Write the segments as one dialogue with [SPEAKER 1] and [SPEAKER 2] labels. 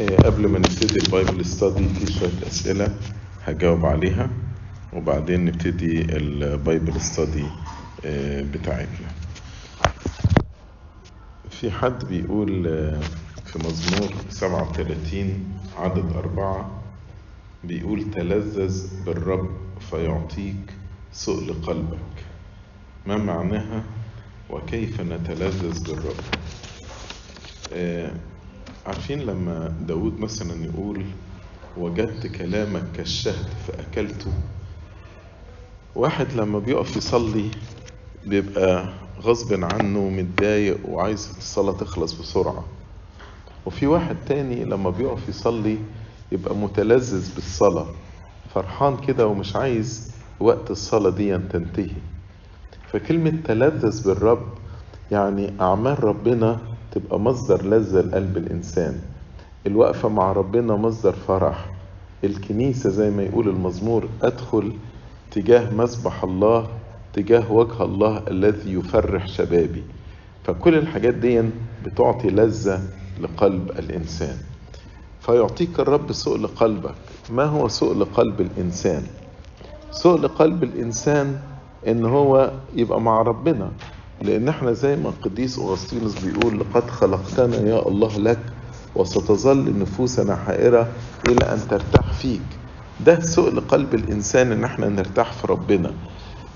[SPEAKER 1] إيه، قبل ما نبتدي ال Bible study في شوية أسئلة هجاوب عليها وبعدين نبتدي ال Bible study إيه، بتاعتنا. في حد بيقول آه، في مزمور 37 عدد أربعة بيقول تلذذ بالرب فيعطيك سؤل قلبك. ما معناها؟ وكيف نتلذذ بالرب؟ آه، عارفين لما داود مثلا يقول وجدت كلامك كالشهد فأكلته. واحد لما بيقف يصلي بيبقى غصب عنه متضايق وعايز الصلاة تخلص بسرعة. وفي واحد تاني لما بيقف يصلي يبقى متلذذ بالصلاة فرحان كده ومش عايز وقت الصلاة دي تنتهي فكلمة تلذذ بالرب يعني أعمال ربنا تبقى مصدر لذة لقلب الإنسان. الوقفة مع ربنا مصدر فرح. الكنيسة زي ما يقول المزمور أدخل تجاه مسبح الله تجاه وجه الله الذي يفرح شبابي. فكل الحاجات دي بتعطي لذة لقلب الإنسان. فيعطيك الرب سؤل قلبك ما هو سؤل قلب الإنسان؟ سؤل قلب الإنسان إن هو يبقى مع ربنا. لأن إحنا زي ما القديس أغسطينوس بيقول لقد خلقتنا يا الله لك وستظل نفوسنا حائرة إلى أن ترتاح فيك. ده سؤل قلب الإنسان إن إحنا نرتاح في ربنا.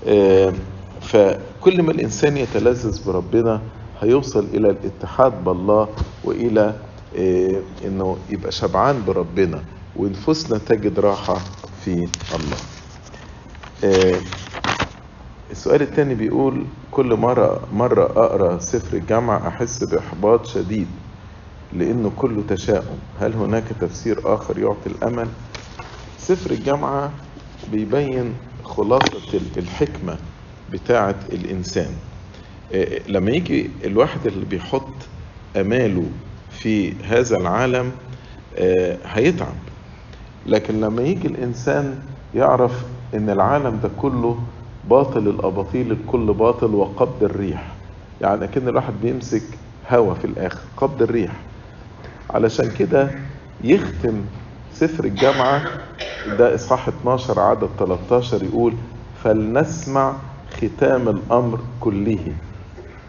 [SPEAKER 1] آه، فكل ما الإنسان يتلذذ بربنا هيوصل إلى الاتحاد بالله وإلى آه، إنه يبقى شبعان بربنا ونفوسنا تجد راحة في الله. آه، السؤال الثاني بيقول كل مرة مرة أقرأ سفر الجامعة أحس بإحباط شديد لأنه كله تشاؤم. هل هناك تفسير آخر يعطي الأمل؟ سفر الجامعة بيبين خلاصة الحكمة بتاعة الإنسان. آه، لما يجي الواحد اللي بيحط أماله في هذا العالم آه، هيتعب. لكن لما يجي الإنسان يعرف إن العالم ده كله باطل الأباطيل الكل باطل وقبض الريح. يعني كأن الواحد بيمسك هوا في الآخر قبض الريح. علشان كده يختم سفر الجامعة ده إصحاح 12 عدد 13 يقول فلنسمع ختام الأمر كله.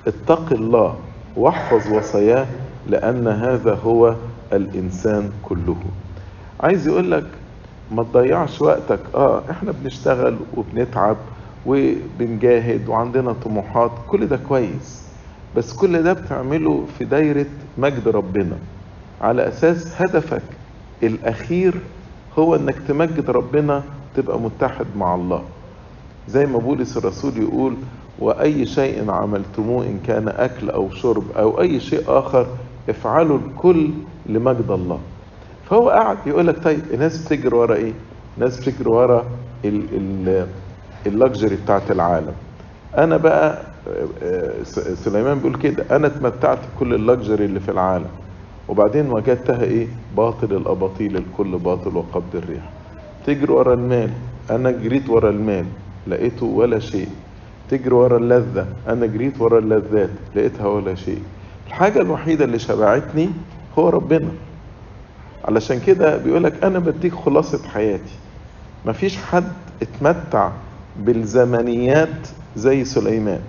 [SPEAKER 1] اتق الله واحفظ وصاياه لأن هذا هو الإنسان كله. عايز يقول لك ما تضيعش وقتك. آه إحنا بنشتغل وبنتعب وبنجاهد وعندنا طموحات كل ده كويس بس كل ده بتعمله في دايرة مجد ربنا. على أساس هدفك الأخير هو إنك تمجد ربنا تبقى متحد مع الله. زي ما بولس الرسول يقول وأي شيء عملتموه إن كان أكل أو شرب أو أي شيء آخر افعلوا الكل لمجد الله. فهو قاعد يقول لك طيب الناس بتجري ورا إيه؟ الناس بتجري ورا اللكجري بتاعت العالم. أنا بقى آه، سليمان بيقول كده أنا اتمتعت بكل اللكجري اللي في العالم وبعدين وجدتها إيه؟ باطل الأباطيل الكل باطل وقبض الريح. تجري ورا المال أنا جريت ورا المال لقيته ولا شيء. تجري ورا اللذة أنا جريت ورا اللذات لقيتها ولا شيء. الحاجة الوحيدة اللي شبعتني هو ربنا. علشان كده بيقولك أنا بديك خلاصة حياتي مفيش حد اتمتع بالزمنيات زي سليمان.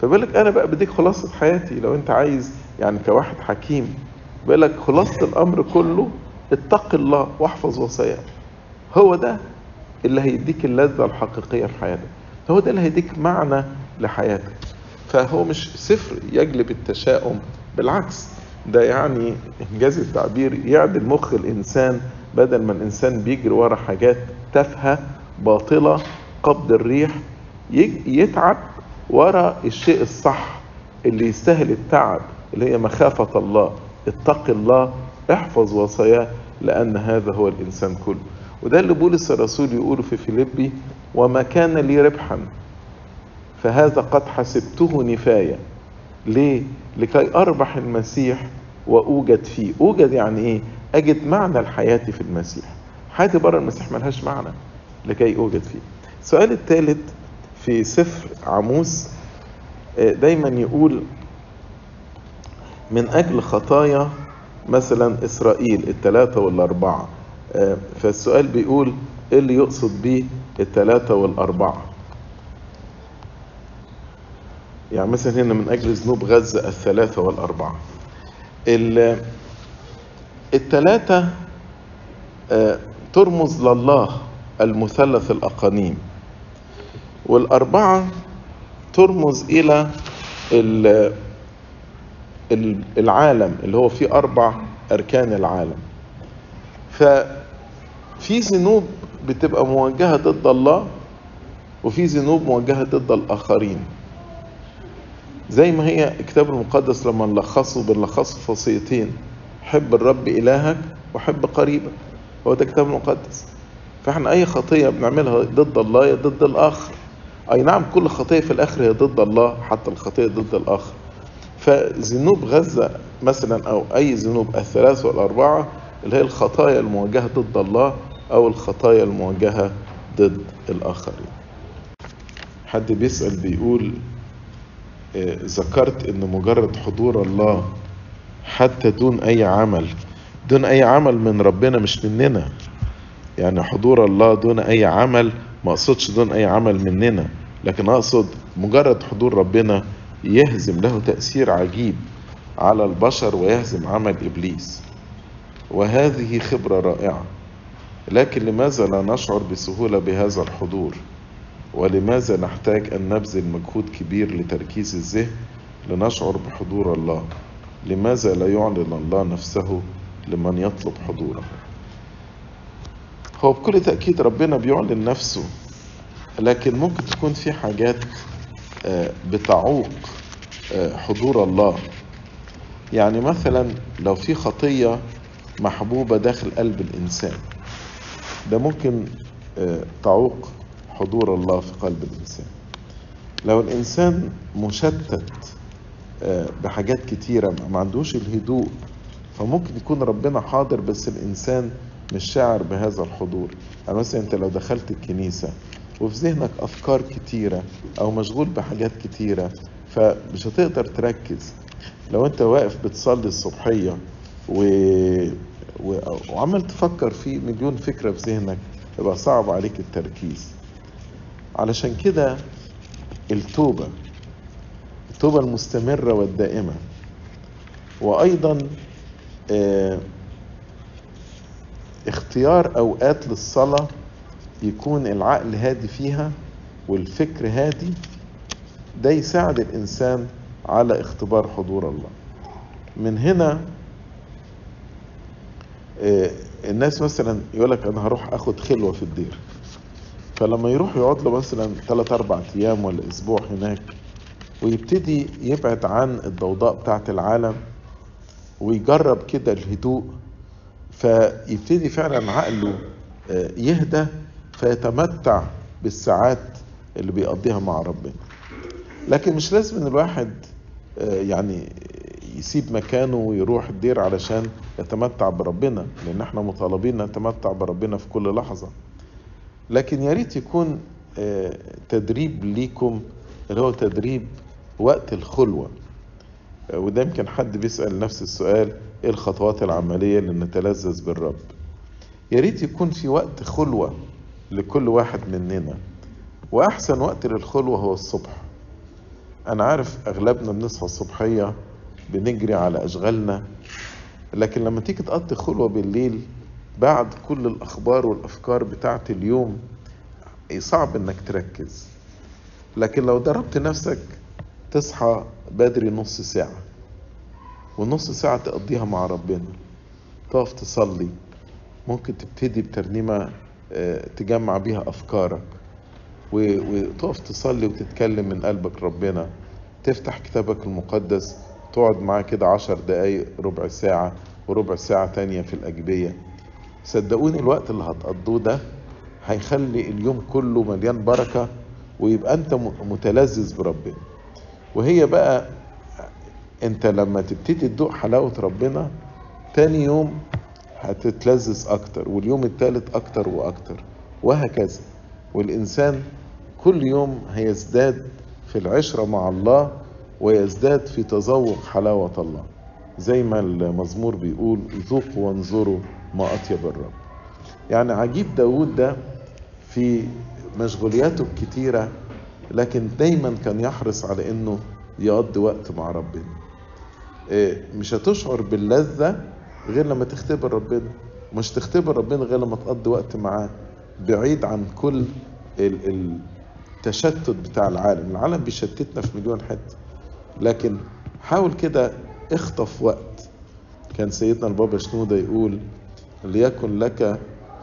[SPEAKER 1] فبيقولك أنا بقى بديك خلاصة حياتي لو أنت عايز يعني كواحد حكيم بيقولك خلاصة الأمر كله اتق الله واحفظ وصاياه. هو ده اللي هيديك اللذة الحقيقية في حياتك. هو ده اللي هيديك معنى لحياتك. فهو مش سفر يجلب التشاؤم بالعكس ده يعني إنجاز التعبير يعدل مخ الإنسان بدل ما الإنسان بيجري ورا حاجات تافهة باطلة قبض الريح يتعب ورا الشيء الصح اللي يستاهل التعب اللي هي مخافة الله. اتق الله احفظ وصاياه لأن هذا هو الإنسان كله. وده اللي بولس الرسول يقوله في فيليبي وما كان لي ربحا فهذا قد حسبته نفاية. ليه؟ لكي أربح المسيح وأوجد فيه. أوجد يعني إيه؟ أجد معنى لحياتي في المسيح. حياتي بره المسيح ملهاش معنى. لكي أوجد فيه. السؤال الثالث في سفر عموس آه، دايما يقول من أجل خطايا مثلا إسرائيل الثلاثة والأربعة آه، فالسؤال بيقول إيه اللي يقصد بيه الثلاثة والأربعة؟ يعني مثلا هنا من أجل ذنوب غزة الثلاثة والأربعة. ال- الثلاثة آه، ترمز لله المثلث الأقانيم. والأربعة ترمز إلى ال- ال- العالم اللي هو فيه أربع أركان العالم. ففي ذنوب بتبقى موجهة ضد الله وفي ذنوب موجهة ضد الآخرين. زي ما هي الكتاب المقدس لما نلخصه بنلخصه في وصيتين حب الرب إلهك وحب قريبك. هو ده الكتاب المقدس. فإحنا أي خطية بنعملها ضد الله ضد الآخر. أي نعم كل خطية في الآخر هي ضد الله حتى الخطية ضد الآخر. فذنوب غزة مثلا أو أي ذنوب الثلاث والأربعة اللي هي الخطايا الموجهة ضد الله أو الخطايا الموجهة ضد الآخرين. حد بيسأل بيقول آه، ذكرت إن مجرد حضور الله حتى دون أي عمل دون أي عمل من ربنا مش مننا. يعني حضور الله دون أي عمل ما أقصدش دون أي عمل مننا لكن أقصد مجرد حضور ربنا يهزم له تأثير عجيب على البشر ويهزم عمل إبليس. وهذه خبرة رائعة. لكن لماذا لا نشعر بسهولة بهذا الحضور؟ ولماذا نحتاج أن نبذل مجهود كبير لتركيز الذهن لنشعر بحضور الله؟ لماذا لا يعلن الله نفسه لمن يطلب حضوره؟ هو بكل تأكيد ربنا بيعلن نفسه لكن ممكن تكون في حاجات آه، بتعوق آه، حضور الله. يعني مثلا لو في خطية محبوبة داخل قلب الإنسان ده ممكن آه، تعوق حضور الله في قلب الإنسان. لو الإنسان مشتت بحاجات كتيرة ما عندوش الهدوء فممكن يكون ربنا حاضر بس الإنسان مش شاعر بهذا الحضور. يعني مثلا أنت لو دخلت الكنيسة وفي ذهنك أفكار كتيرة أو مشغول بحاجات كتيرة فمش هتقدر تركز. لو أنت واقف بتصلي الصبحية و... و... وعمال تفكر في مليون فكرة في ذهنك يبقى صعب عليك التركيز. علشان كده التوبة التوبة المستمرة والدائمة. وأيضا آه، اختيار أوقات للصلاة يكون العقل هادي فيها والفكر هادي ده يساعد الإنسان على اختبار حضور الله. من هنا آه، الناس مثلا يقولك أنا هروح أخد خلوة في الدير. فلما يروح يقعد له مثلا 3 4 أيام ولا أسبوع هناك ويبتدي يبعد عن الضوضاء بتاعة العالم ويجرب كده الهدوء فيبتدي فعلا عقله آه، يهدى فيتمتع بالساعات اللي بيقضيها مع ربنا. لكن مش لازم إن الواحد آه، يعني يسيب مكانه ويروح الدير علشان يتمتع بربنا لأن إحنا مطالبين نتمتع بربنا في كل لحظة. لكن يا ريت يكون آه، تدريب ليكم اللي هو تدريب وقت الخلوة. آه، وده يمكن حد بيسأل نفس السؤال إيه الخطوات العملية لنتلذذ بالرب؟ يا ريت يكون في وقت خلوة لكل واحد مننا وأحسن وقت للخلوة هو الصبح. أنا عارف أغلبنا بنصحى الصبحية بنجري على أشغالنا لكن لما تيجي تقضي خلوة بالليل بعد كل الأخبار والأفكار بتاعت اليوم صعب إنك تركز. لكن لو دربت نفسك تصحى بدري نص ساعة. والنص ساعة تقضيها مع ربنا. تقف تصلي. ممكن تبتدي بترنيمة آه، تجمع بيها أفكارك. وتقف تصلي وتتكلم من قلبك ربنا. تفتح كتابك المقدس. تقعد معاه كده عشر دقايق ربع ساعة وربع ساعة تانية في الأجبية. صدقوني الوقت اللي هتقضوه ده هيخلي اليوم كله مليان بركة ويبقى أنت متلذذ بربنا. وهي بقى أنت لما تبتدي تدوق حلاوة ربنا تاني يوم هتتلذذ أكتر واليوم التالت أكتر وأكتر وهكذا. والإنسان كل يوم هيزداد في العشرة مع الله ويزداد في تذوق حلاوة الله. زي ما المزمور بيقول ذوقوا وانظروا ما أطيب الرب. يعني عجيب داود ده في مشغولياته الكتيرة لكن دايما كان يحرص على إنه يقضي وقت مع ربنا. إيه، مش هتشعر باللذة غير لما تختبر ربنا. مش تختبر ربنا غير لما تقضي وقت معاه. بعيد عن كل ال- التشتت بتاع العالم. العالم بيشتتنا في مليون حتة. لكن حاول كده اخطف وقت. كان سيدنا البابا شنودة يقول ليكن لك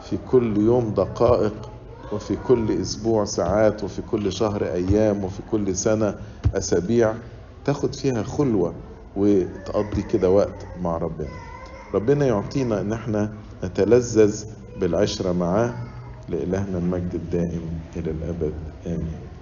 [SPEAKER 1] في كل يوم دقائق وفي كل أسبوع ساعات وفي كل شهر أيام وفي كل سنة أسابيع تاخد فيها خلوة وتقضي كده وقت مع ربنا. ربنا يعطينا إن إحنا نتلذذ بالعشرة معاه لإلهنا المجد الدائم إلى الأبد. آمين.